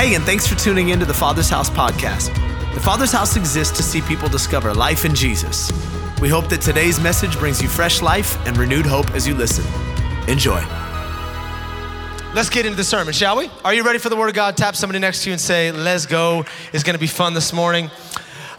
Hey, and thanks for tuning in to the Father's House podcast. The Father's House exists to see people discover life in Jesus. We hope that today's message brings you fresh life and renewed hope as you listen. Enjoy. Let's get into the sermon, shall we? Are you ready for the Word of God? Tap somebody next to you and say, Let's go. It's going to be fun this morning.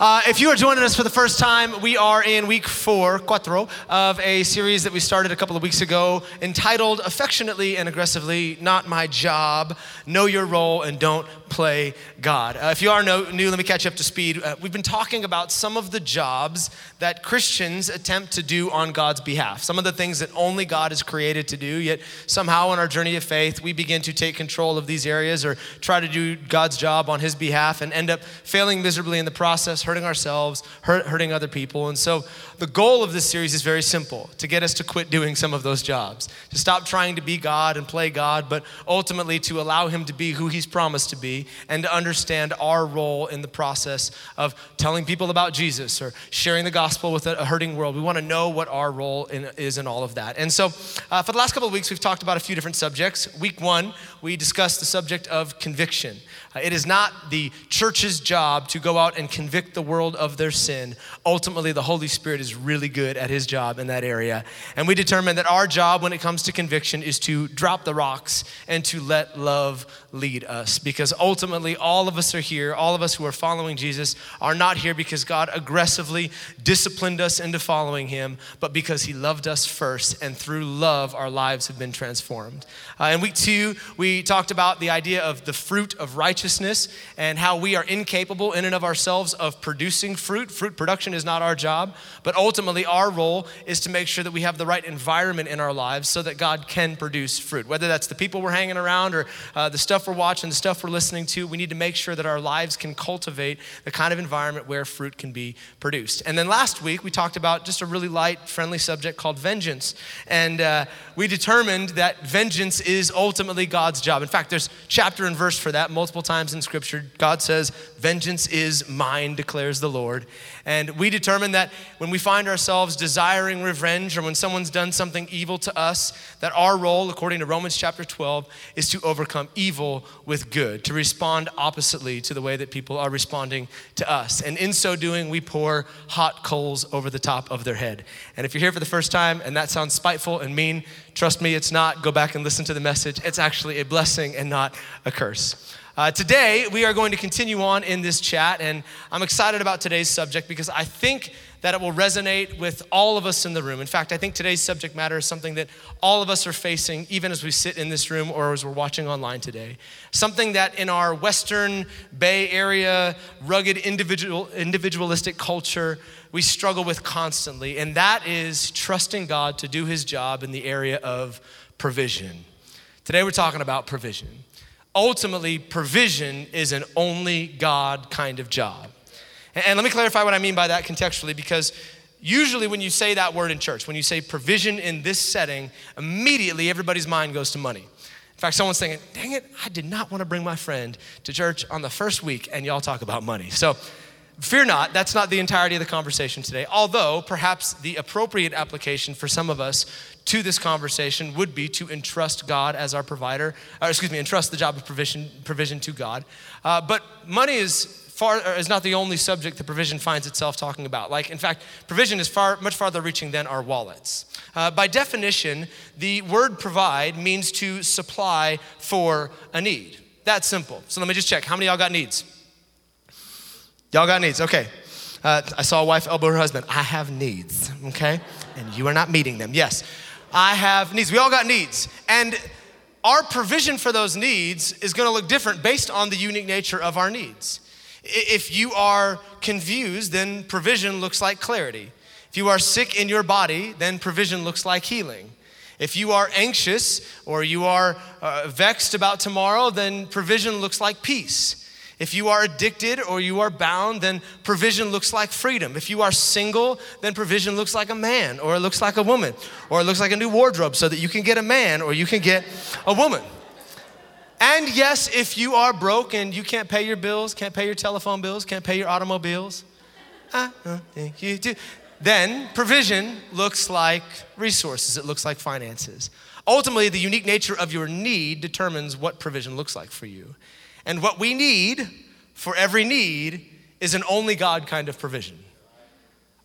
Uh, if you are joining us for the first time, we are in week four, cuatro, of a series that we started a couple of weeks ago entitled Affectionately and Aggressively Not My Job, Know Your Role, and Don't Play God. Uh, if you are no, new, let me catch up to speed. Uh, we've been talking about some of the jobs that Christians attempt to do on God's behalf, some of the things that only God is created to do, yet somehow on our journey of faith, we begin to take control of these areas or try to do God's job on His behalf and end up failing miserably in the process hurting ourselves, hurt, hurting other people. And so the goal of this series is very simple to get us to quit doing some of those jobs, to stop trying to be God and play God, but ultimately to allow Him to be who He's promised to be and to understand our role in the process of telling people about Jesus or sharing the gospel with a hurting world. We want to know what our role in, is in all of that. And so uh, for the last couple of weeks, we've talked about a few different subjects. Week one, we discussed the subject of conviction. Uh, it is not the church's job to go out and convict the world of their sin. Ultimately, the Holy Spirit is really good at his job in that area. And we determined that our job when it comes to conviction is to drop the rocks and to let love lead us. Because ultimately, all of us are here, all of us who are following Jesus are not here because God aggressively disciplined us into following him, but because he loved us first. And through love, our lives have been transformed. Uh, in week two, we talked about the idea of the fruit of righteousness righteousness and how we are incapable in and of ourselves of producing fruit. Fruit production is not our job, but ultimately our role is to make sure that we have the right environment in our lives so that God can produce fruit. Whether that's the people we're hanging around or uh, the stuff we're watching, the stuff we're listening to, we need to make sure that our lives can cultivate the kind of environment where fruit can be produced. And then last week, we talked about just a really light, friendly subject called vengeance. And uh, we determined that vengeance is ultimately God's job. In fact, there's chapter and verse for that multiple times in Scripture. God says, Vengeance is mine, declares the Lord. And we determine that when we find ourselves desiring revenge or when someone's done something evil to us, that our role, according to Romans chapter 12, is to overcome evil with good, to respond oppositely to the way that people are responding to us. And in so doing, we pour hot coals over the top of their head. And if you're here for the first time and that sounds spiteful and mean, Trust me, it's not. Go back and listen to the message. It's actually a blessing and not a curse. Uh, today, we are going to continue on in this chat, and I'm excited about today's subject because I think that it will resonate with all of us in the room. In fact, I think today's subject matter is something that all of us are facing, even as we sit in this room or as we're watching online today. Something that in our Western Bay Area, rugged individual, individualistic culture, we struggle with constantly, and that is trusting God to do His job in the area of provision. Today, we're talking about provision. Ultimately, provision is an only God kind of job. And let me clarify what I mean by that contextually because usually when you say that word in church, when you say provision in this setting, immediately everybody's mind goes to money. In fact, someone's thinking, dang it, I did not want to bring my friend to church on the first week and y'all talk about money. So Fear not, that's not the entirety of the conversation today. Although, perhaps the appropriate application for some of us to this conversation would be to entrust God as our provider, or excuse me, entrust the job of provision, provision to God. Uh, but money is far is not the only subject that provision finds itself talking about. Like, in fact, provision is far much farther reaching than our wallets. Uh, by definition, the word provide means to supply for a need. That's simple. So let me just check. How many y'all got needs? Y'all got needs, okay. Uh, I saw a wife elbow her husband. I have needs, okay? And you are not meeting them. Yes, I have needs. We all got needs. And our provision for those needs is gonna look different based on the unique nature of our needs. If you are confused, then provision looks like clarity. If you are sick in your body, then provision looks like healing. If you are anxious or you are uh, vexed about tomorrow, then provision looks like peace. If you are addicted or you are bound, then provision looks like freedom. If you are single, then provision looks like a man or it looks like a woman or it looks like a new wardrobe so that you can get a man or you can get a woman. And yes, if you are broke and you can't pay your bills, can't pay your telephone bills, can't pay your automobiles, you then provision looks like resources, it looks like finances. Ultimately, the unique nature of your need determines what provision looks like for you. And what we need for every need is an only God kind of provision.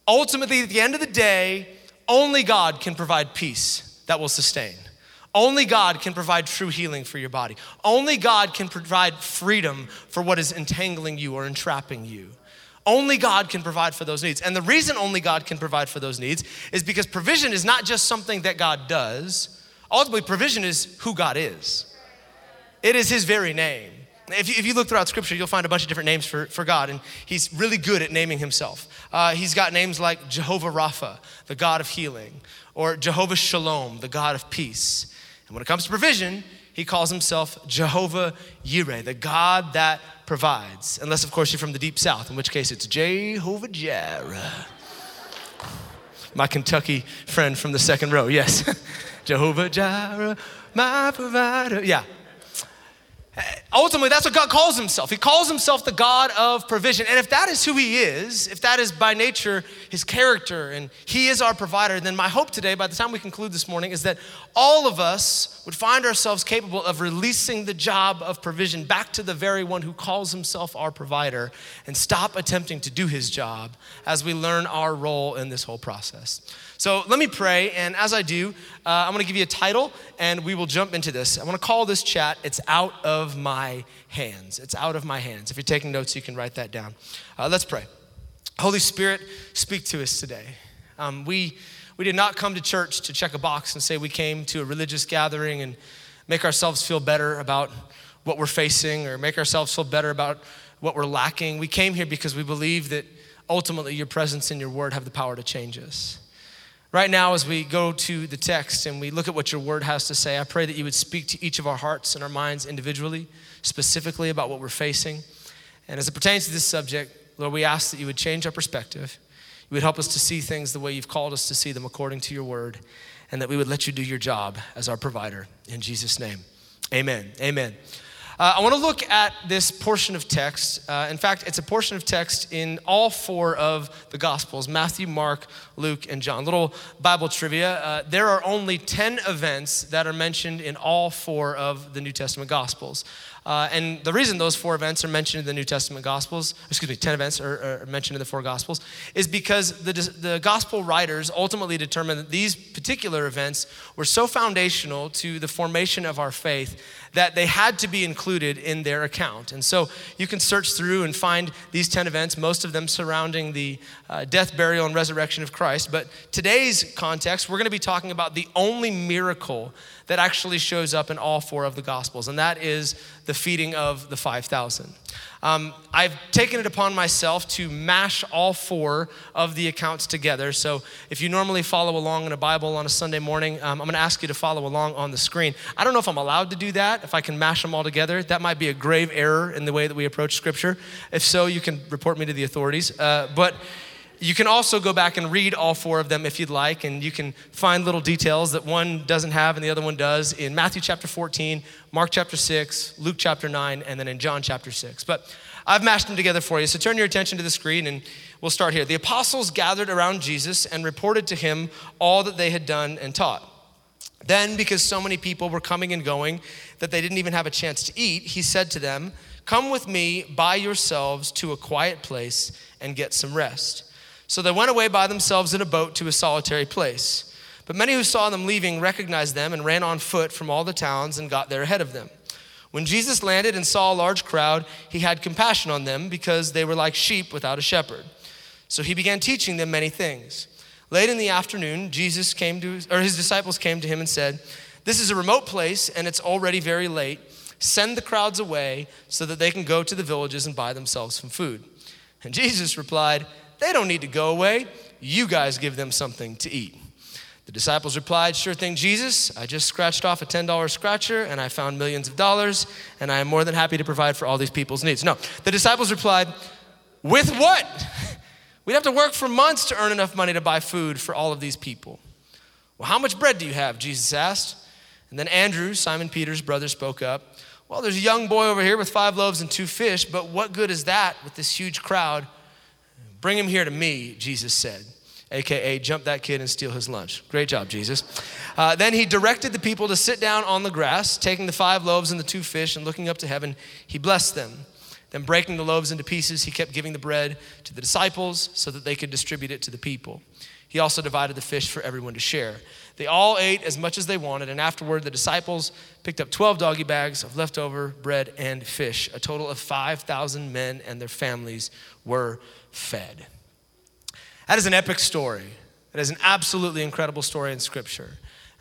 Ultimately, at the end of the day, only God can provide peace that will sustain. Only God can provide true healing for your body. Only God can provide freedom for what is entangling you or entrapping you. Only God can provide for those needs. And the reason only God can provide for those needs is because provision is not just something that God does, ultimately, provision is who God is. It is His very name. If you, if you look throughout Scripture, you'll find a bunch of different names for, for God, and He's really good at naming Himself. Uh, he's got names like Jehovah Rapha, the God of healing, or Jehovah Shalom, the God of peace. And when it comes to provision, He calls Himself Jehovah Yireh, the God that provides. Unless, of course, you're from the deep south, in which case it's Jehovah Jireh. My Kentucky friend from the second row, yes. Jehovah Jireh, my provider. Yeah, Ultimately, that's what God calls himself. He calls himself the God of provision. And if that is who he is, if that is by nature his character, and he is our provider, then my hope today, by the time we conclude this morning, is that all of us would find ourselves capable of releasing the job of provision back to the very one who calls himself our provider and stop attempting to do his job as we learn our role in this whole process. So let me pray, and as I do, uh, I'm gonna give you a title and we will jump into this. I wanna call this chat, It's Out of My Hands. It's Out of My Hands. If you're taking notes, you can write that down. Uh, let's pray. Holy Spirit, speak to us today. Um, we, we did not come to church to check a box and say we came to a religious gathering and make ourselves feel better about what we're facing or make ourselves feel better about what we're lacking. We came here because we believe that ultimately your presence and your word have the power to change us. Right now, as we go to the text and we look at what your word has to say, I pray that you would speak to each of our hearts and our minds individually, specifically about what we're facing. And as it pertains to this subject, Lord, we ask that you would change our perspective. You would help us to see things the way you've called us to see them according to your word, and that we would let you do your job as our provider. In Jesus' name, amen. Amen. Uh, I want to look at this portion of text. Uh, in fact, it's a portion of text in all four of the Gospels Matthew, Mark, Luke, and John. Little Bible trivia uh, there are only 10 events that are mentioned in all four of the New Testament Gospels. Uh, and the reason those four events are mentioned in the New Testament Gospels, excuse me, 10 events are, are mentioned in the four Gospels, is because the, the Gospel writers ultimately determined that these particular events were so foundational to the formation of our faith that they had to be included in their account. And so you can search through and find these 10 events, most of them surrounding the uh, death, burial, and resurrection of Christ. But today's context, we're going to be talking about the only miracle that actually shows up in all four of the Gospels, and that is the feeding of the 5,000. Um, I've taken it upon myself to mash all four of the accounts together. So if you normally follow along in a Bible on a Sunday morning, um, I'm going to ask you to follow along on the screen. I don't know if I'm allowed to do that, if I can mash them all together. That might be a grave error in the way that we approach Scripture. If so, you can report me to the authorities. Uh, but you can also go back and read all four of them if you'd like, and you can find little details that one doesn't have and the other one does in Matthew chapter 14, Mark chapter 6, Luke chapter 9, and then in John chapter 6. But I've mashed them together for you, so turn your attention to the screen and we'll start here. The apostles gathered around Jesus and reported to him all that they had done and taught. Then, because so many people were coming and going that they didn't even have a chance to eat, he said to them, Come with me by yourselves to a quiet place and get some rest. So they went away by themselves in a boat to a solitary place. But many who saw them leaving recognized them and ran on foot from all the towns and got there ahead of them. When Jesus landed and saw a large crowd, he had compassion on them because they were like sheep without a shepherd. So he began teaching them many things. Late in the afternoon, Jesus came to or his disciples came to him and said, "This is a remote place and it's already very late. Send the crowds away so that they can go to the villages and buy themselves some food." And Jesus replied, they don't need to go away. You guys give them something to eat. The disciples replied, Sure thing, Jesus. I just scratched off a $10 scratcher and I found millions of dollars, and I am more than happy to provide for all these people's needs. No, the disciples replied, With what? We'd have to work for months to earn enough money to buy food for all of these people. Well, how much bread do you have? Jesus asked. And then Andrew, Simon Peter's brother, spoke up. Well, there's a young boy over here with five loaves and two fish, but what good is that with this huge crowd? Bring him here to me, Jesus said. AKA, jump that kid and steal his lunch. Great job, Jesus. Uh, then he directed the people to sit down on the grass, taking the five loaves and the two fish, and looking up to heaven, he blessed them. Then, breaking the loaves into pieces, he kept giving the bread to the disciples so that they could distribute it to the people. He also divided the fish for everyone to share. They all ate as much as they wanted, and afterward, the disciples picked up 12 doggy bags of leftover bread and fish. A total of 5,000 men and their families were fed. That is an epic story. It is an absolutely incredible story in Scripture.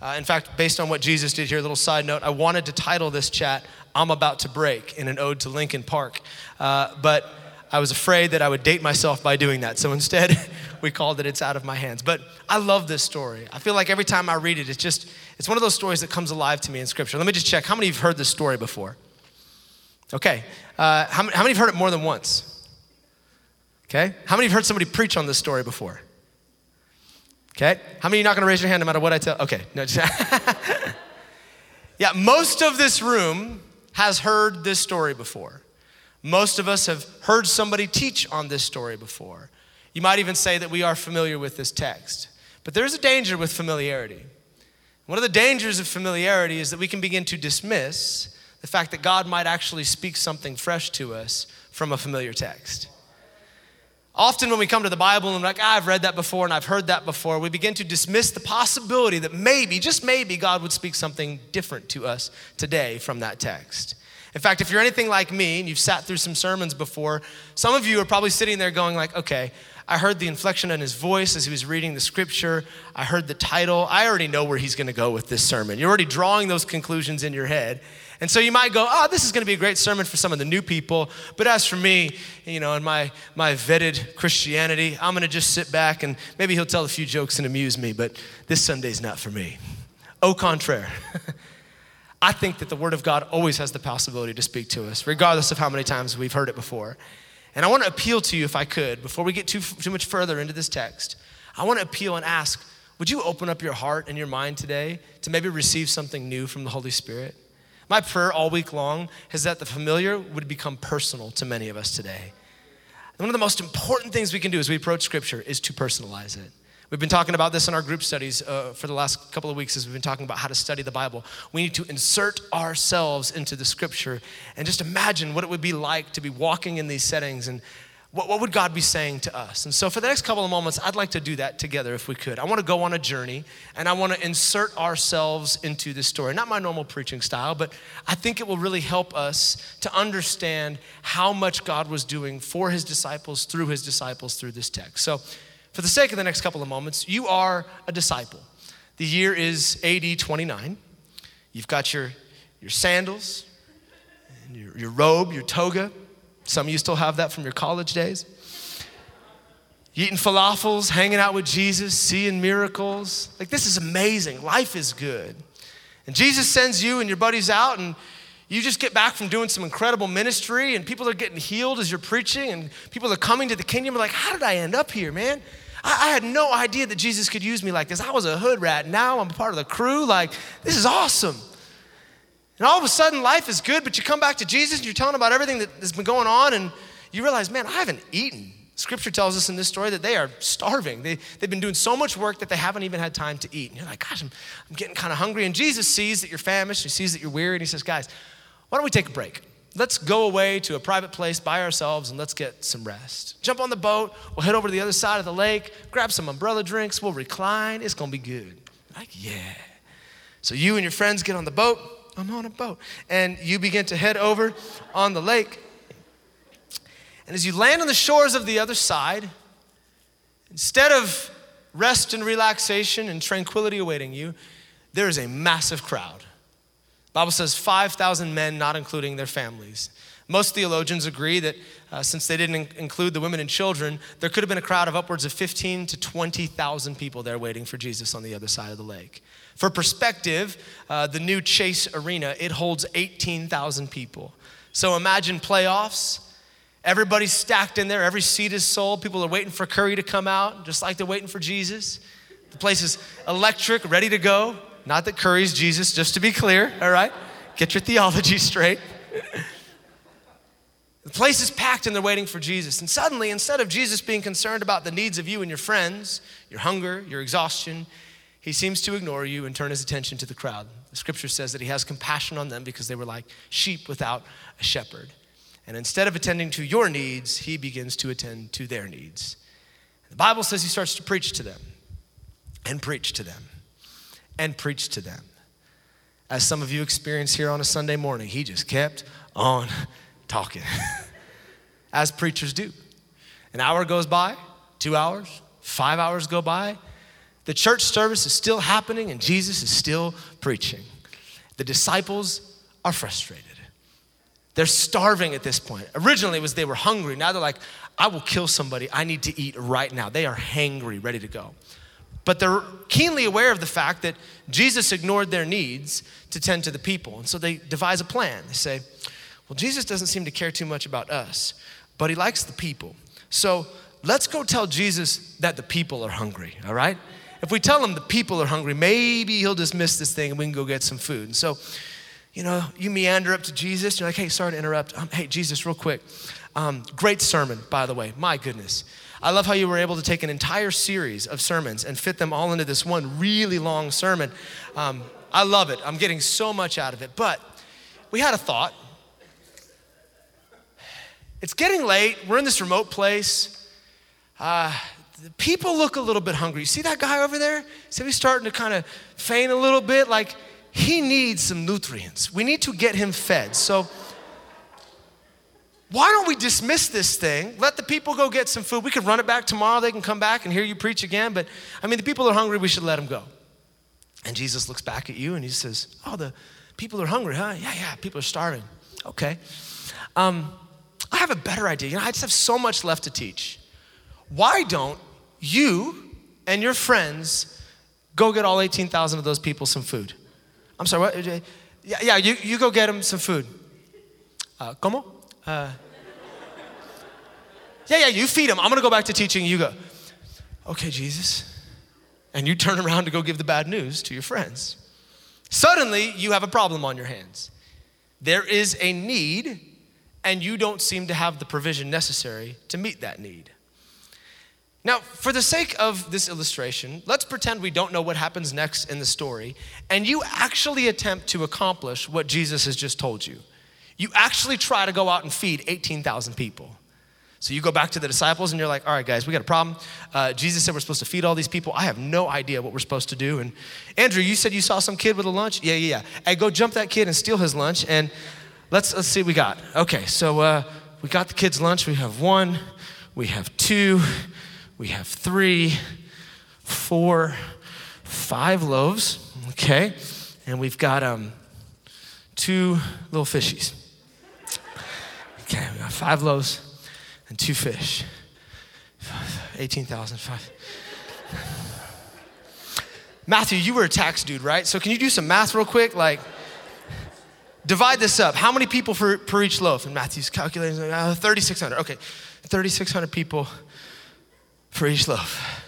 Uh, in fact, based on what Jesus did here, a little side note, I wanted to title this chat, I'm About to Break, in an ode to Linkin Park. Uh, but I was afraid that I would date myself by doing that. So instead, we called it It's Out of My Hands. But I love this story. I feel like every time I read it, it's just, it's one of those stories that comes alive to me in Scripture. Let me just check. How many of you have heard this story before? Okay. Uh, how, how many have heard it more than once? Okay. How many have heard somebody preach on this story before? Okay. How many are not going to raise your hand no matter what I tell? Okay. No, yeah, most of this room has heard this story before. Most of us have heard somebody teach on this story before. You might even say that we are familiar with this text. But there's a danger with familiarity. One of the dangers of familiarity is that we can begin to dismiss the fact that God might actually speak something fresh to us from a familiar text. Often, when we come to the Bible and we're like, ah, I've read that before and I've heard that before, we begin to dismiss the possibility that maybe, just maybe, God would speak something different to us today from that text. In fact, if you're anything like me and you've sat through some sermons before, some of you are probably sitting there going like, okay, I heard the inflection in his voice as he was reading the scripture. I heard the title. I already know where he's going to go with this sermon. You're already drawing those conclusions in your head. And so you might go, oh, this is going to be a great sermon for some of the new people. But as for me, you know, in my, my vetted Christianity, I'm going to just sit back and maybe he'll tell a few jokes and amuse me, but this Sunday's not for me. Au contraire. I think that the Word of God always has the possibility to speak to us, regardless of how many times we've heard it before. And I want to appeal to you, if I could, before we get too, too much further into this text, I want to appeal and ask would you open up your heart and your mind today to maybe receive something new from the Holy Spirit? My prayer all week long is that the familiar would become personal to many of us today. And one of the most important things we can do as we approach Scripture is to personalize it. We've been talking about this in our group studies uh, for the last couple of weeks as we've been talking about how to study the Bible. We need to insert ourselves into the scripture and just imagine what it would be like to be walking in these settings and what, what would God be saying to us? And so, for the next couple of moments, I'd like to do that together if we could. I want to go on a journey and I want to insert ourselves into this story. Not my normal preaching style, but I think it will really help us to understand how much God was doing for his disciples, through his disciples, through this text. So, for the sake of the next couple of moments, you are a disciple. The year is AD 29. You've got your, your sandals, your, your robe, your toga. Some of you still have that from your college days. Eating falafels, hanging out with Jesus, seeing miracles. Like, this is amazing. Life is good. And Jesus sends you and your buddies out, and you just get back from doing some incredible ministry, and people are getting healed as you're preaching, and people are coming to the kingdom. You're like, how did I end up here, man? I, I had no idea that Jesus could use me like this. I was a hood rat. Now I'm part of the crew. Like, this is awesome. And all of a sudden, life is good, but you come back to Jesus and you're telling about everything that has been going on, and you realize, man, I haven't eaten. Scripture tells us in this story that they are starving. They, they've been doing so much work that they haven't even had time to eat. And you're like, gosh, I'm, I'm getting kind of hungry. And Jesus sees that you're famished, he sees that you're weary, and he says, guys, why don't we take a break? let's go away to a private place by ourselves and let's get some rest. Jump on the boat, we'll head over to the other side of the lake, grab some umbrella drinks, we'll recline, it's gonna be good. Like, yeah. So you and your friends get on the boat, I'm on a boat, and you begin to head over on the lake. And as you land on the shores of the other side, instead of rest and relaxation and tranquility awaiting you, there is a massive crowd. Bible says 5,000 men, not including their families. Most theologians agree that uh, since they didn't in- include the women and children, there could have been a crowd of upwards of 15 to 20,000 people there waiting for Jesus on the other side of the lake. For perspective, uh, the new Chase Arena, it holds 18,000 people. So imagine playoffs. Everybody's stacked in there, every seat is sold. People are waiting for Curry to come out, just like they're waiting for Jesus. The place is electric, ready to go. Not that Curry's Jesus, just to be clear, all right? Get your theology straight. The place is packed and they're waiting for Jesus. And suddenly, instead of Jesus being concerned about the needs of you and your friends, your hunger, your exhaustion, he seems to ignore you and turn his attention to the crowd. The scripture says that he has compassion on them because they were like sheep without a shepherd. And instead of attending to your needs, he begins to attend to their needs. The Bible says he starts to preach to them and preach to them and preach to them. As some of you experience here on a Sunday morning, he just kept on talking, as preachers do. An hour goes by, two hours, five hours go by. The church service is still happening and Jesus is still preaching. The disciples are frustrated. They're starving at this point. Originally, it was they were hungry. Now they're like, I will kill somebody. I need to eat right now. They are hangry, ready to go. But they're keenly aware of the fact that Jesus ignored their needs to tend to the people. And so they devise a plan. They say, Well, Jesus doesn't seem to care too much about us, but he likes the people. So let's go tell Jesus that the people are hungry, all right? If we tell him the people are hungry, maybe he'll dismiss this thing and we can go get some food. And so, you know, you meander up to Jesus. You're like, hey, sorry to interrupt. Um, hey, Jesus, real quick. Um, great sermon, by the way. My goodness. I love how you were able to take an entire series of sermons and fit them all into this one really long sermon. Um, I love it. I'm getting so much out of it. But we had a thought. It's getting late. We're in this remote place. Uh, people look a little bit hungry. You see that guy over there? See, he's starting to kind of faint a little bit. Like he needs some nutrients. We need to get him fed. So why don't we dismiss this thing? Let the people go get some food. We could run it back tomorrow. They can come back and hear you preach again. But I mean, the people are hungry. We should let them go. And Jesus looks back at you and he says, Oh, the people are hungry, huh? Yeah, yeah, people are starving. Okay. Um, I have a better idea. You know, I just have so much left to teach. Why don't you and your friends go get all 18,000 of those people some food? I'm sorry, what? Yeah, yeah you, you go get them some food. Uh, ¿Cómo? Uh, yeah, yeah, you feed them. I'm going to go back to teaching. You go, okay, Jesus. And you turn around to go give the bad news to your friends. Suddenly, you have a problem on your hands. There is a need, and you don't seem to have the provision necessary to meet that need. Now, for the sake of this illustration, let's pretend we don't know what happens next in the story, and you actually attempt to accomplish what Jesus has just told you. You actually try to go out and feed 18,000 people. So you go back to the disciples and you're like, all right, guys, we got a problem. Uh, Jesus said we're supposed to feed all these people. I have no idea what we're supposed to do. And Andrew, you said you saw some kid with a lunch? Yeah, yeah, yeah. Hey, go jump that kid and steal his lunch. And let's, let's see what we got. Okay, so uh, we got the kid's lunch. We have one, we have two, we have three, four, five loaves. Okay, and we've got um, two little fishies. Okay, we got five loaves and two fish. 18,005. Matthew, you were a tax dude, right? So can you do some math real quick? Like, divide this up. How many people for, per each loaf? And Matthew's calculating uh, 3,600. Okay, 3,600 people for each loaf.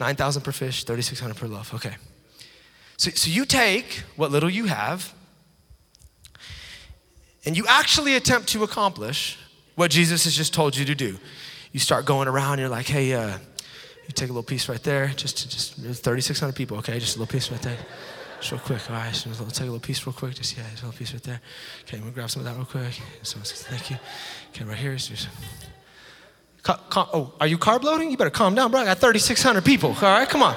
9,000 per fish, 3,600 per loaf. Okay. So, so you take what little you have and you actually attempt to accomplish what Jesus has just told you to do. You start going around, you're like, hey, uh, you take a little piece right there, just, just 3,600 people, okay? Just a little piece right there. Just real quick, all right, so we'll take a little piece real quick, just, yeah, just a little piece right there. Okay, we'll grab some of that real quick. So, thank you. Okay, right here. Oh, are you carb loading? You better calm down, bro. I got 3,600 people, all right? Come on.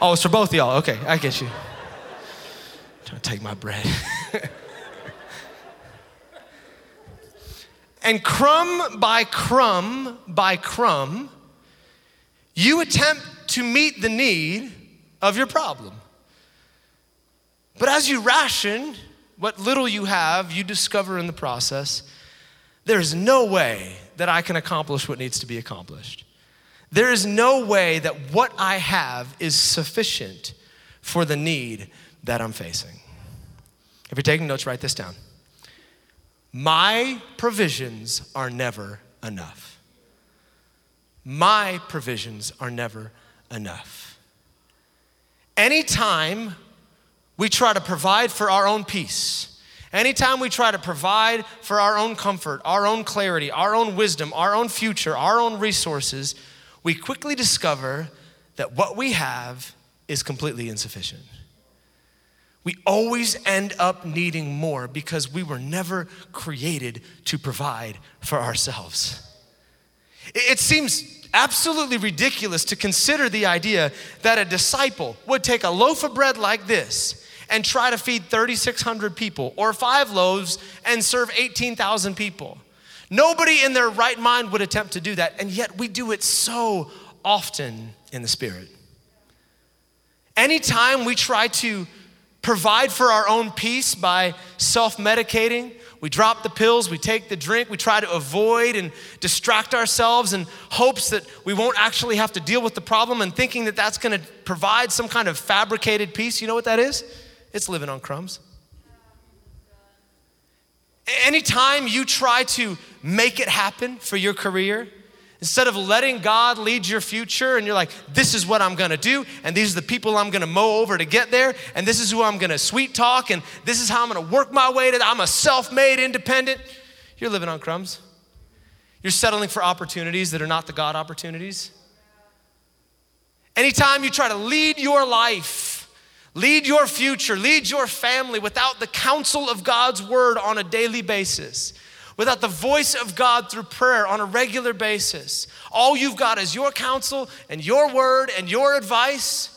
Oh, it's for both of y'all. Okay, I get you. I'm trying to take my bread. And crumb by crumb by crumb, you attempt to meet the need of your problem. But as you ration what little you have, you discover in the process there is no way that I can accomplish what needs to be accomplished. There is no way that what I have is sufficient for the need that I'm facing. If you're taking notes, write this down. My provisions are never enough. My provisions are never enough. Anytime we try to provide for our own peace Anytime we try to provide for our own comfort, our own clarity, our own wisdom, our own future, our own resources, we quickly discover that what we have is completely insufficient. We always end up needing more because we were never created to provide for ourselves. It seems absolutely ridiculous to consider the idea that a disciple would take a loaf of bread like this and try to feed 3,600 people, or five loaves and serve 18,000 people. Nobody in their right mind would attempt to do that, and yet we do it so often in the Spirit. Anytime we try to provide for our own peace by self medicating. We drop the pills, we take the drink, we try to avoid and distract ourselves in hopes that we won't actually have to deal with the problem and thinking that that's gonna provide some kind of fabricated peace. You know what that is? It's living on crumbs. Anytime you try to make it happen for your career, Instead of letting God lead your future and you're like, this is what I'm gonna do, and these are the people I'm gonna mow over to get there, and this is who I'm gonna sweet talk, and this is how I'm gonna work my way to, I'm a self made independent. You're living on crumbs. You're settling for opportunities that are not the God opportunities. Anytime you try to lead your life, lead your future, lead your family without the counsel of God's word on a daily basis, without the voice of God through prayer on a regular basis, all you've got is your counsel and your word and your advice,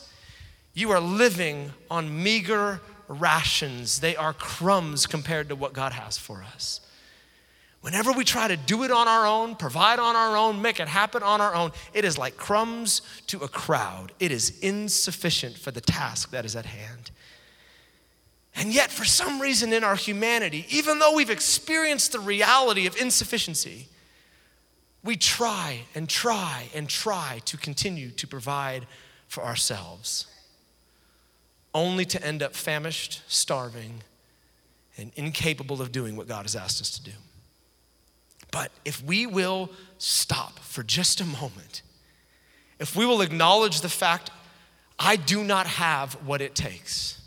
you are living on meager rations. They are crumbs compared to what God has for us. Whenever we try to do it on our own, provide on our own, make it happen on our own, it is like crumbs to a crowd. It is insufficient for the task that is at hand. And yet, for some reason in our humanity, even though we've experienced the reality of insufficiency, we try and try and try to continue to provide for ourselves, only to end up famished, starving, and incapable of doing what God has asked us to do. But if we will stop for just a moment, if we will acknowledge the fact, I do not have what it takes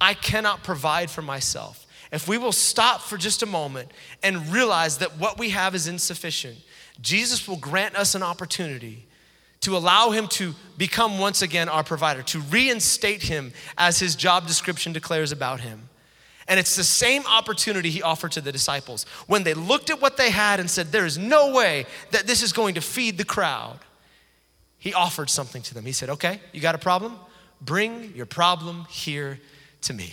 I cannot provide for myself. If we will stop for just a moment and realize that what we have is insufficient, Jesus will grant us an opportunity to allow him to become once again our provider, to reinstate him as his job description declares about him. And it's the same opportunity he offered to the disciples. When they looked at what they had and said, There is no way that this is going to feed the crowd, he offered something to them. He said, Okay, you got a problem? Bring your problem here to me.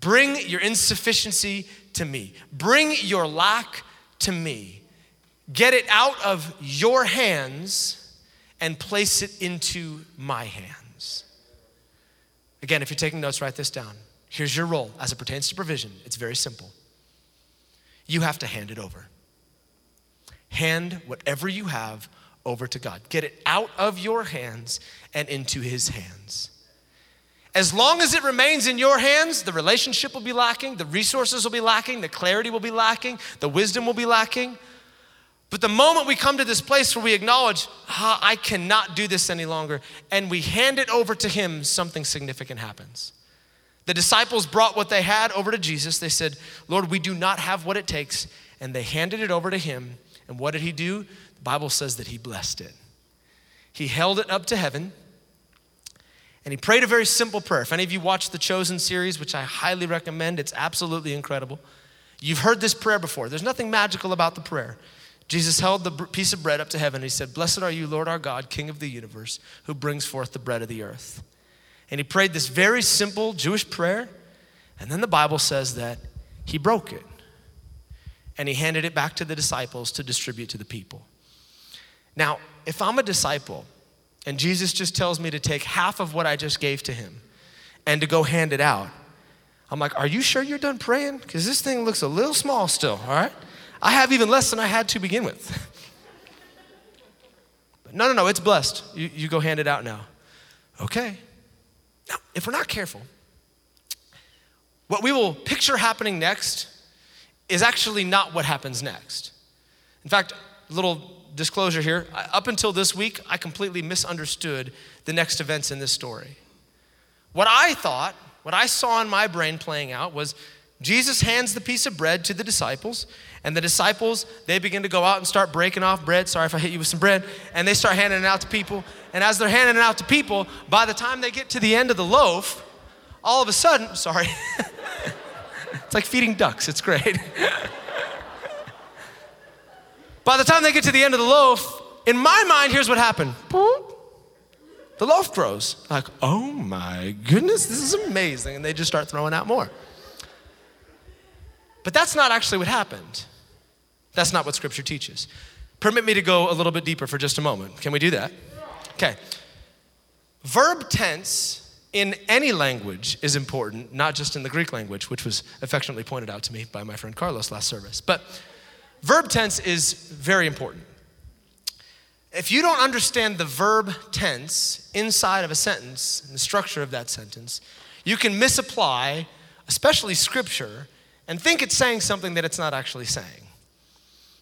Bring your insufficiency to me. Bring your lack to me. Get it out of your hands and place it into my hands. Again, if you're taking notes, write this down. Here's your role as it pertains to provision. It's very simple. You have to hand it over. Hand whatever you have over to God. Get it out of your hands and into His hands. As long as it remains in your hands, the relationship will be lacking, the resources will be lacking, the clarity will be lacking, the wisdom will be lacking. But the moment we come to this place where we acknowledge, ah, I cannot do this any longer, and we hand it over to Him, something significant happens. The disciples brought what they had over to Jesus. They said, Lord, we do not have what it takes. And they handed it over to Him. And what did He do? The Bible says that He blessed it. He held it up to heaven and he prayed a very simple prayer. If any of you watched the Chosen series, which I highly recommend, it's absolutely incredible. You've heard this prayer before. There's nothing magical about the prayer. Jesus held the piece of bread up to heaven and he said, Blessed are you, Lord our God, King of the universe, who brings forth the bread of the earth. And he prayed this very simple Jewish prayer. And then the Bible says that he broke it and he handed it back to the disciples to distribute to the people. Now, if I'm a disciple and Jesus just tells me to take half of what I just gave to him and to go hand it out. I'm like, Are you sure you're done praying? Because this thing looks a little small still, all right? I have even less than I had to begin with. no, no, no, it's blessed. You, you go hand it out now. Okay. Now, if we're not careful, what we will picture happening next is actually not what happens next. In fact, a little disclosure here, up until this week, I completely misunderstood the next events in this story. What I thought, what I saw in my brain playing out was Jesus hands the piece of bread to the disciples, and the disciples, they begin to go out and start breaking off bread. Sorry if I hit you with some bread. And they start handing it out to people. And as they're handing it out to people, by the time they get to the end of the loaf, all of a sudden, sorry, it's like feeding ducks, it's great. by the time they get to the end of the loaf, in my mind, here's what happened. The loaf grows. Like, oh my goodness, this is amazing. And they just start throwing out more. But that's not actually what happened. That's not what Scripture teaches. Permit me to go a little bit deeper for just a moment. Can we do that? Okay. Verb tense in any language is important, not just in the Greek language, which was affectionately pointed out to me by my friend Carlos last service. But verb tense is very important. If you don't understand the verb tense inside of a sentence, and the structure of that sentence, you can misapply, especially scripture, and think it's saying something that it's not actually saying.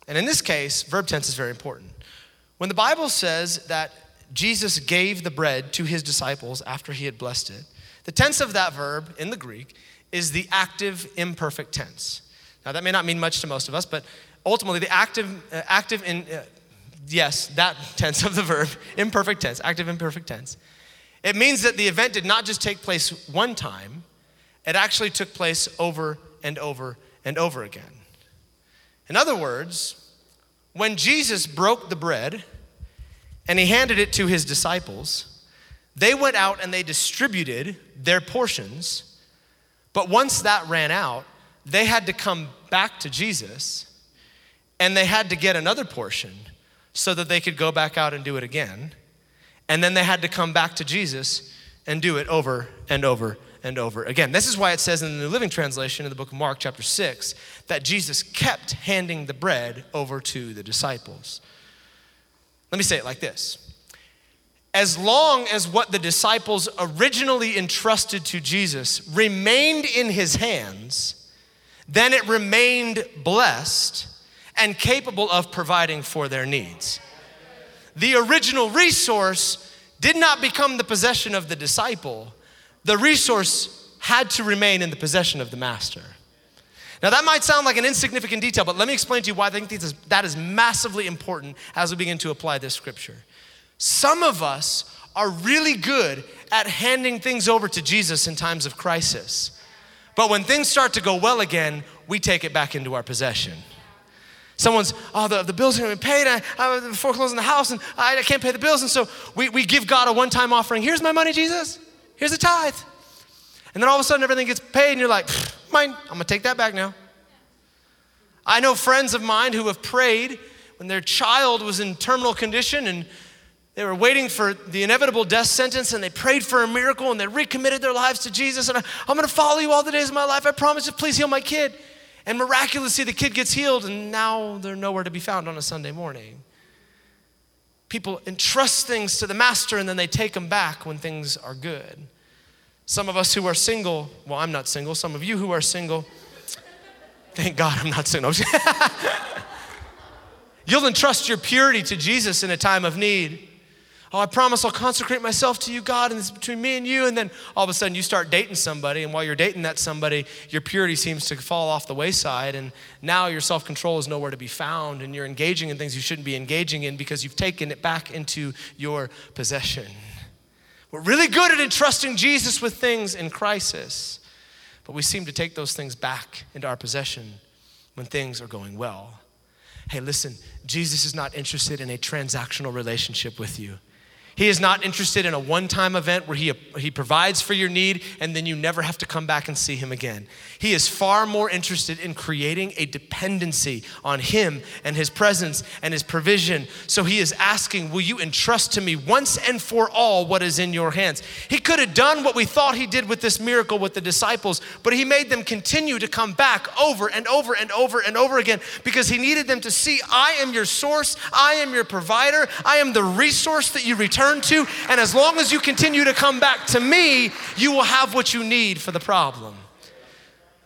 And in this case, verb tense is very important. When the Bible says that Jesus gave the bread to his disciples after he had blessed it, the tense of that verb in the Greek is the active imperfect tense. Now, that may not mean much to most of us, but ultimately, the active, uh, active in, uh, yes, that tense of the verb, imperfect tense, active imperfect tense, it means that the event did not just take place one time, it actually took place over and over and over again. In other words, when Jesus broke the bread and he handed it to his disciples, they went out and they distributed their portions. But once that ran out, they had to come back to Jesus and they had to get another portion so that they could go back out and do it again. And then they had to come back to Jesus and do it over and over and over again. This is why it says in the New Living Translation in the book of Mark, chapter 6, that Jesus kept handing the bread over to the disciples. Let me say it like this As long as what the disciples originally entrusted to Jesus remained in his hands, then it remained blessed and capable of providing for their needs. The original resource did not become the possession of the disciple, the resource had to remain in the possession of the master. Now, that might sound like an insignificant detail, but let me explain to you why I think that is massively important as we begin to apply this scripture. Some of us are really good at handing things over to Jesus in times of crisis. But when things start to go well again, we take it back into our possession. Someone's, oh, the, the bills haven't been paid. I, I foreclosing the house and I, I can't pay the bills. And so we, we give God a one time offering. Here's my money, Jesus. Here's a tithe. And then all of a sudden everything gets paid and you're like, mine, I'm gonna take that back now. I know friends of mine who have prayed when their child was in terminal condition and they were waiting for the inevitable death sentence and they prayed for a miracle and they recommitted their lives to Jesus. And I, am gonna follow you all the days of my life. I promise you, please heal my kid. And miraculously, the kid gets healed and now they're nowhere to be found on a Sunday morning. People entrust things to the master and then they take them back when things are good. Some of us who are single, well, I'm not single, some of you who are single, thank God I'm not single. You'll entrust your purity to Jesus in a time of need. Oh, I promise I'll consecrate myself to you, God, and it's between me and you. And then all of a sudden you start dating somebody, and while you're dating that somebody, your purity seems to fall off the wayside, and now your self control is nowhere to be found, and you're engaging in things you shouldn't be engaging in because you've taken it back into your possession. We're really good at entrusting Jesus with things in crisis, but we seem to take those things back into our possession when things are going well. Hey, listen, Jesus is not interested in a transactional relationship with you. He is not interested in a one time event where he, he provides for your need and then you never have to come back and see him again. He is far more interested in creating a dependency on him and his presence and his provision. So he is asking, Will you entrust to me once and for all what is in your hands? He could have done what we thought he did with this miracle with the disciples, but he made them continue to come back over and over and over and over again because he needed them to see, I am your source, I am your provider, I am the resource that you return turn to. And as long as you continue to come back to me, you will have what you need for the problem.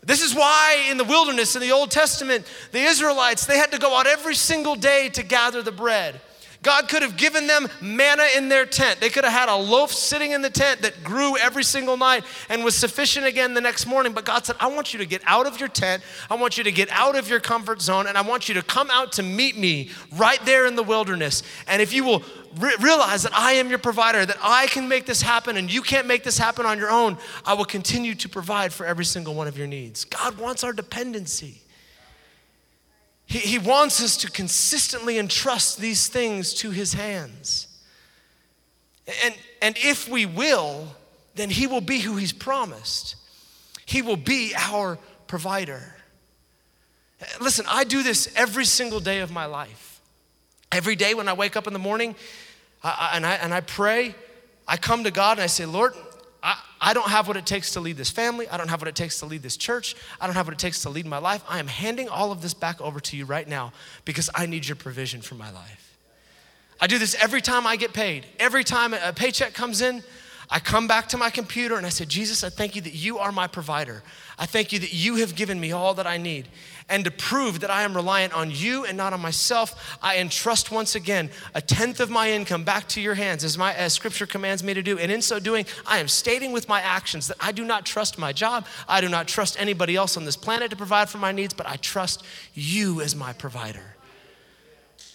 This is why in the wilderness in the Old Testament, the Israelites, they had to go out every single day to gather the bread. God could have given them manna in their tent. They could have had a loaf sitting in the tent that grew every single night and was sufficient again the next morning. But God said, I want you to get out of your tent. I want you to get out of your comfort zone, and I want you to come out to meet me right there in the wilderness. And if you will re- realize that I am your provider, that I can make this happen and you can't make this happen on your own, I will continue to provide for every single one of your needs. God wants our dependency. He, he wants us to consistently entrust these things to His hands. And, and if we will, then He will be who He's promised. He will be our provider. Listen, I do this every single day of my life. Every day when I wake up in the morning I, I, and, I, and I pray, I come to God and I say, Lord, I, I don't have what it takes to lead this family. I don't have what it takes to lead this church. I don't have what it takes to lead my life. I am handing all of this back over to you right now because I need your provision for my life. I do this every time I get paid. Every time a paycheck comes in, I come back to my computer and I say, Jesus, I thank you that you are my provider. I thank you that you have given me all that I need. And to prove that I am reliant on you and not on myself, I entrust once again a tenth of my income back to your hands as, my, as scripture commands me to do. And in so doing, I am stating with my actions that I do not trust my job. I do not trust anybody else on this planet to provide for my needs, but I trust you as my provider.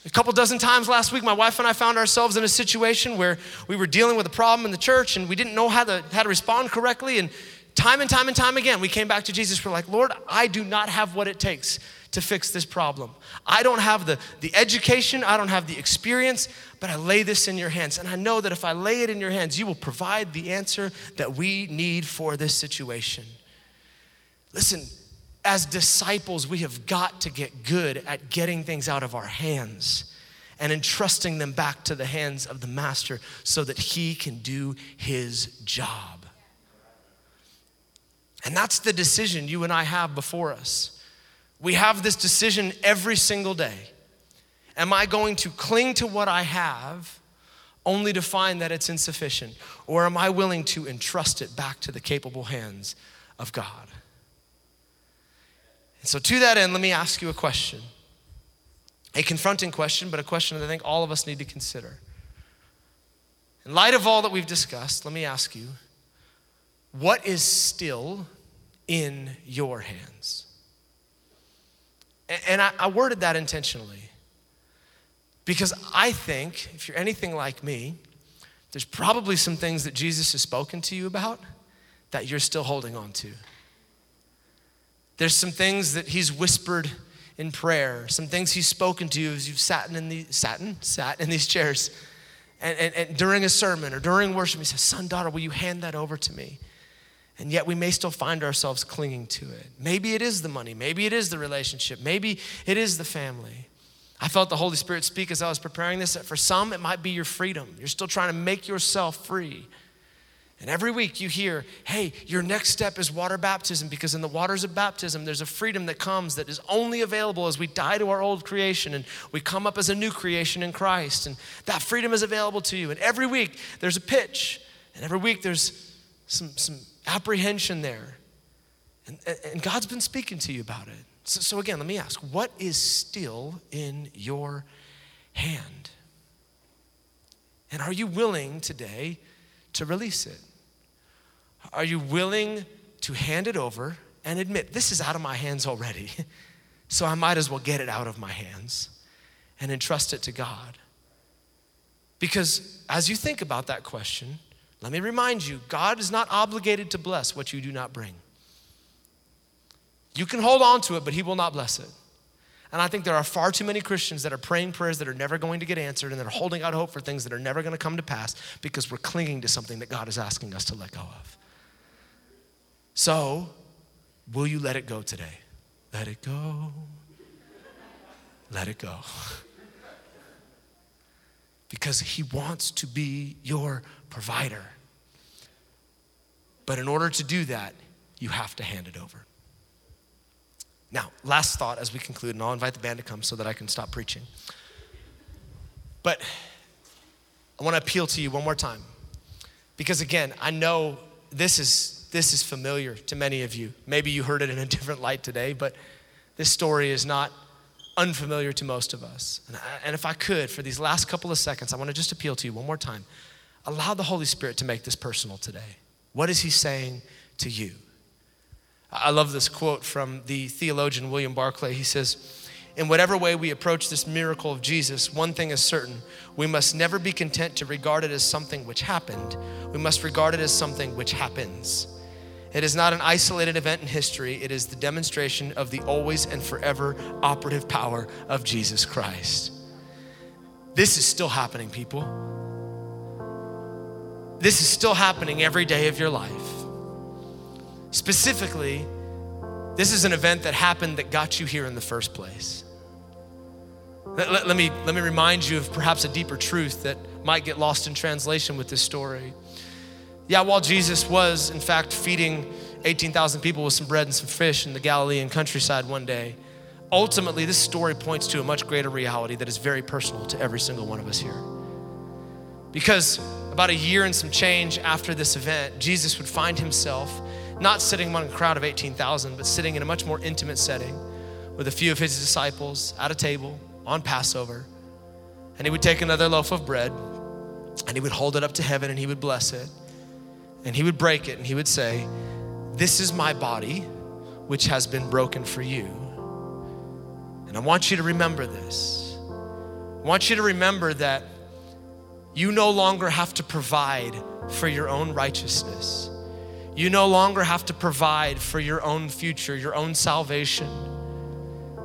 A couple dozen times last week, my wife and I found ourselves in a situation where we were dealing with a problem in the church and we didn't know how to, how to respond correctly. And time and time and time again, we came back to Jesus. We're like, Lord, I do not have what it takes to fix this problem. I don't have the, the education, I don't have the experience, but I lay this in your hands. And I know that if I lay it in your hands, you will provide the answer that we need for this situation. Listen, as disciples, we have got to get good at getting things out of our hands and entrusting them back to the hands of the master so that he can do his job. And that's the decision you and I have before us. We have this decision every single day. Am I going to cling to what I have only to find that it's insufficient? Or am I willing to entrust it back to the capable hands of God? And so, to that end, let me ask you a question a confronting question, but a question that I think all of us need to consider. In light of all that we've discussed, let me ask you what is still in your hands? And I, worded that intentionally because I think if you're anything like me, there's probably some things that Jesus has spoken to you about that you're still holding on to. There's some things that he's whispered in prayer, some things he's spoken to you as you've sat in, the, sat in, sat in these chairs. And, and, and during a sermon or during worship, he says, Son, daughter, will you hand that over to me? And yet we may still find ourselves clinging to it. Maybe it is the money, maybe it is the relationship, maybe it is the family. I felt the Holy Spirit speak as I was preparing this that for some, it might be your freedom. You're still trying to make yourself free. And every week you hear, hey, your next step is water baptism because in the waters of baptism, there's a freedom that comes that is only available as we die to our old creation and we come up as a new creation in Christ. And that freedom is available to you. And every week there's a pitch, and every week there's some, some apprehension there. And, and God's been speaking to you about it. So, so again, let me ask what is still in your hand? And are you willing today to release it? Are you willing to hand it over and admit, this is out of my hands already, so I might as well get it out of my hands and entrust it to God? Because as you think about that question, let me remind you God is not obligated to bless what you do not bring. You can hold on to it, but He will not bless it. And I think there are far too many Christians that are praying prayers that are never going to get answered and that are holding out hope for things that are never going to come to pass because we're clinging to something that God is asking us to let go of. So, will you let it go today? Let it go. Let it go. Because He wants to be your provider. But in order to do that, you have to hand it over. Now, last thought as we conclude, and I'll invite the band to come so that I can stop preaching. But I want to appeal to you one more time. Because again, I know this is, this is familiar to many of you. Maybe you heard it in a different light today, but this story is not unfamiliar to most of us. And, I, and if I could, for these last couple of seconds, I want to just appeal to you one more time. Allow the Holy Spirit to make this personal today. What is He saying to you? I love this quote from the theologian William Barclay. He says, In whatever way we approach this miracle of Jesus, one thing is certain we must never be content to regard it as something which happened, we must regard it as something which happens. It is not an isolated event in history, it is the demonstration of the always and forever operative power of Jesus Christ. This is still happening, people. This is still happening every day of your life. Specifically, this is an event that happened that got you here in the first place. Let, let, let, me, let me remind you of perhaps a deeper truth that might get lost in translation with this story. Yeah, while Jesus was, in fact, feeding 18,000 people with some bread and some fish in the Galilean countryside one day, ultimately, this story points to a much greater reality that is very personal to every single one of us here. Because about a year and some change after this event, Jesus would find himself not sitting among a crowd of 18,000, but sitting in a much more intimate setting with a few of his disciples at a table on Passover. And he would take another loaf of bread and he would hold it up to heaven and he would bless it. And he would break it and he would say, This is my body, which has been broken for you. And I want you to remember this. I want you to remember that you no longer have to provide for your own righteousness. You no longer have to provide for your own future, your own salvation.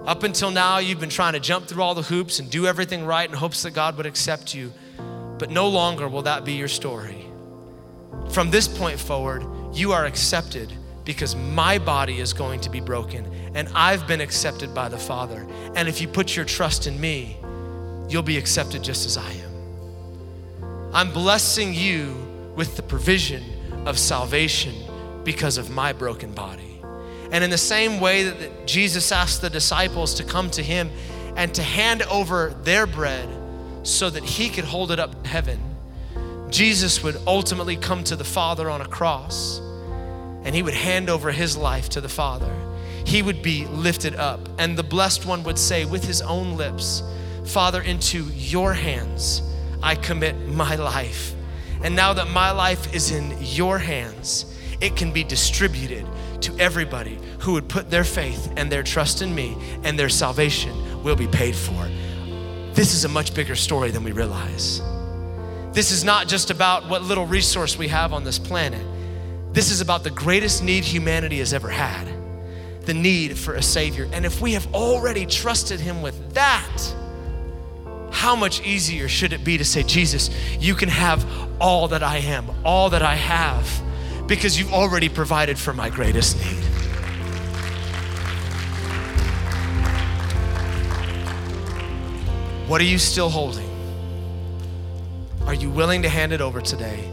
Up until now, you've been trying to jump through all the hoops and do everything right in hopes that God would accept you. But no longer will that be your story. From this point forward, you are accepted because my body is going to be broken and I've been accepted by the Father. And if you put your trust in me, you'll be accepted just as I am. I'm blessing you with the provision of salvation because of my broken body. And in the same way that Jesus asked the disciples to come to him and to hand over their bread so that he could hold it up to heaven, Jesus would ultimately come to the Father on a cross and he would hand over his life to the Father. He would be lifted up, and the blessed one would say with his own lips, Father, into your hands I commit my life. And now that my life is in your hands, it can be distributed to everybody who would put their faith and their trust in me, and their salvation will be paid for. This is a much bigger story than we realize. This is not just about what little resource we have on this planet. This is about the greatest need humanity has ever had the need for a Savior. And if we have already trusted Him with that, how much easier should it be to say, Jesus, you can have all that I am, all that I have because you've already provided for my greatest need. What are you still holding? Are you willing to hand it over today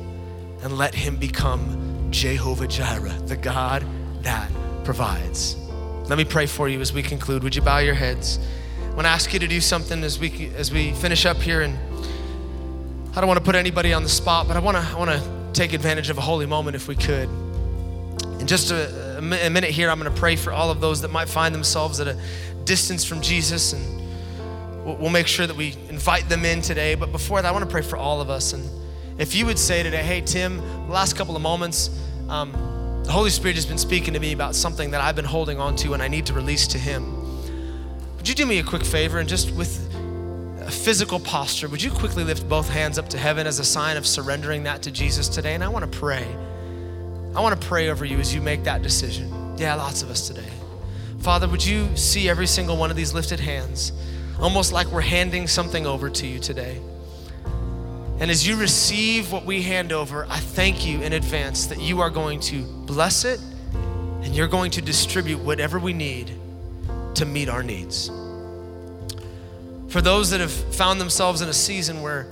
and let Him become Jehovah Jireh, the God that provides? Let me pray for you as we conclude. Would you bow your heads? I want to ask you to do something as we as we finish up here, and I don't want to put anybody on the spot, but I want to I want to take advantage of a holy moment if we could. In just a, a minute here, I'm going to pray for all of those that might find themselves at a distance from Jesus, and we'll, make sure that we invite them in today. But before that, I want to pray for all of us. And if you would say today, hey, Tim, the last couple of moments, um, the Holy Spirit has been speaking to me about something that I've been holding on to and I need to release to Him. Would you do me a quick favor and just with a physical posture, would you quickly lift both hands up to heaven as a sign of surrendering that to Jesus today? And I want to pray. I want to pray over you as you make that decision. Yeah, lots of us today. Father, would you see every single one of these lifted hands, almost like we're handing something over to you today? And as you receive what we hand over, I thank you in advance that you are going to bless it and you're going to distribute whatever we need to meet our needs. For those that have found themselves in a season where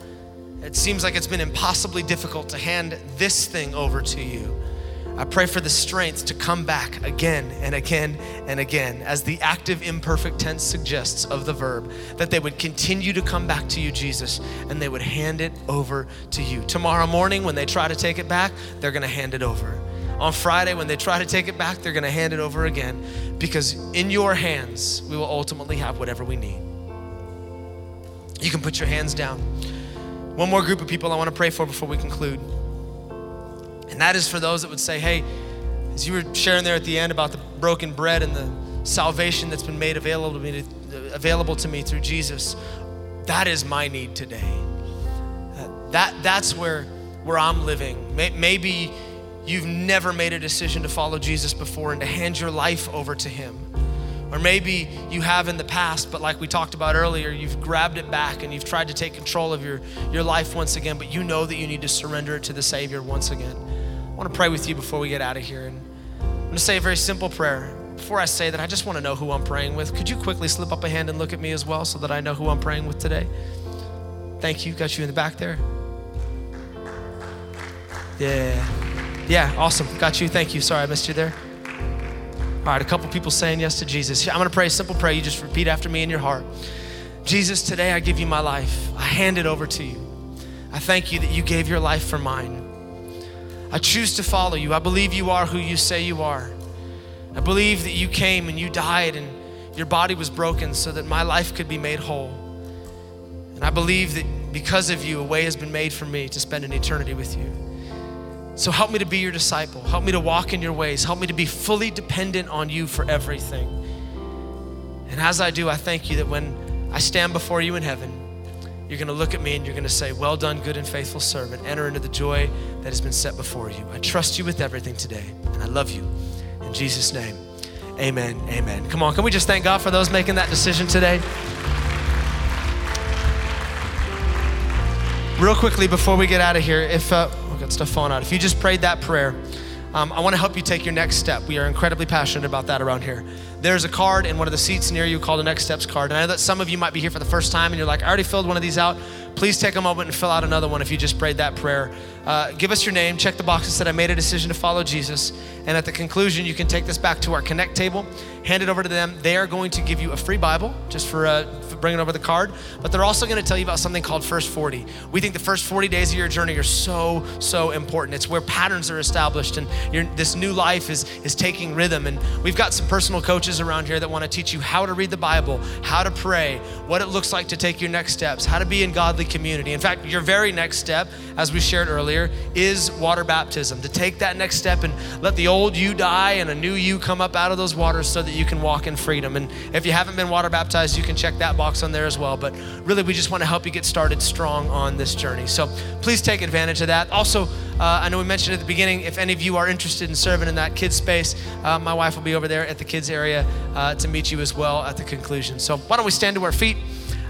it seems like it's been impossibly difficult to hand this thing over to you, I pray for the strength to come back again and again and again, as the active imperfect tense suggests of the verb, that they would continue to come back to you, Jesus, and they would hand it over to you. Tomorrow morning, when they try to take it back, they're gonna hand it over on Friday, when they try to take it back, they're going to hand it over again because in your hands, we will ultimately have whatever we need. You can put your hands down. One more group of people I want to pray for before we conclude. And that is for those that would say, hey, as you were sharing there at the end about the broken bread and the salvation that's been made available to me, available to me through Jesus, that is my need today. That, that's where, where I'm living. Maybe you've never made a decision to follow Jesus before and to hand your life over to Him. Or maybe you have in the past, but like we talked about earlier, you've grabbed it back and you've tried to take control of your, your life once again, but you know that you need to surrender it to the Savior once again. I want to pray with you before we get out of here. And I'm going to say a very simple prayer. Before I say that, I just want to know who I'm praying with. Could you quickly slip up a hand and look at me as well so that I know who I'm praying with today? Thank you. Got you in the back there. Yeah. Yeah, awesome. Got you. Thank you. Sorry I missed you there. All right, a couple people saying yes to Jesus. I'm going to pray a simple prayer. You just repeat after me in your heart. Jesus, today I give you my life. I hand it over to you. I thank you that you gave your life for mine. I choose to follow you. I believe you are who you say you are. I believe that you came and you died and your body was broken so that my life could be made whole. And I believe that because of you, a way has been made for me to spend an eternity with you. So help me to be your disciple. Help me to walk in your ways. Help me to be fully dependent on you for everything. And as I do, I thank you that when I stand before you in heaven, you're going to look at me and you're going to say, Well done, good and faithful servant. Enter into the joy that has been set before you. I trust you with everything today, and I love you. In Jesus' name, amen. Amen. Come on, can we just thank God for those making that decision today? Real quickly before we get out of here, if. Uh, falling out. If you just prayed that prayer, um, I want to help you take your next step. We are incredibly passionate about that around here. There's a card in one of the seats near you called a Next Steps card. And I know that some of you might be here for the first time and you're like, I already filled one of these out. Please take a moment and fill out another one if you just prayed that prayer. Uh, give us your name, check the box that said, I made a decision to follow Jesus. And at the conclusion, you can take this back to our Connect table, hand it over to them. They are going to give you a free Bible just for, uh, for bringing over the card. But they're also going to tell you about something called First 40. We think the first 40 days of your journey are so, so important. It's where patterns are established and this new life is, is taking rhythm. And we've got some personal coaches around here that want to teach you how to read the Bible, how to pray, what it looks like to take your next steps, how to be in godly community. In fact, your very next step, as we shared earlier, is water baptism. To take that next step and let the old you die and a new you come up out of those waters so that you can walk in freedom. And if you haven't been water baptized, you can check that box on there as well. But really, we just want to help you get started strong on this journey. So please take advantage of that. Also, uh, I know we mentioned at the beginning, if any of you are interested in serving in that kids space, uh, my wife will be over there at the kids area uh, to meet you as well at the conclusion. So why don't we stand to our feet?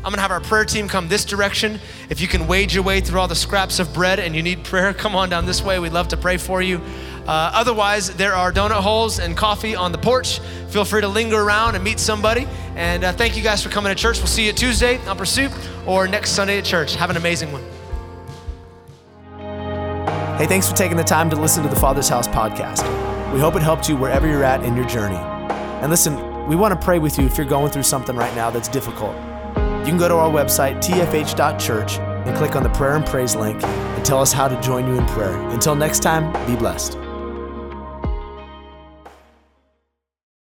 I'm gonna have our prayer team come this direction. If you can wade your way through all the scraps of bread and you need prayer, come on down this way. We'd love to pray for you. Uh, otherwise, there are donut holes and coffee on the porch. Feel free to linger around and meet somebody. And uh, thank you guys for coming to church. We'll see you Tuesday on Pursuit or next Sunday at church. Have an amazing one. Hey, thanks for taking the time to listen to the Father's House podcast. We hope it helped you wherever you're at in your journey. And listen, we want to pray with you if you're going through something right now that's difficult. You can go to our website, tfh.church, and click on the prayer and praise link and tell us how to join you in prayer. Until next time, be blessed.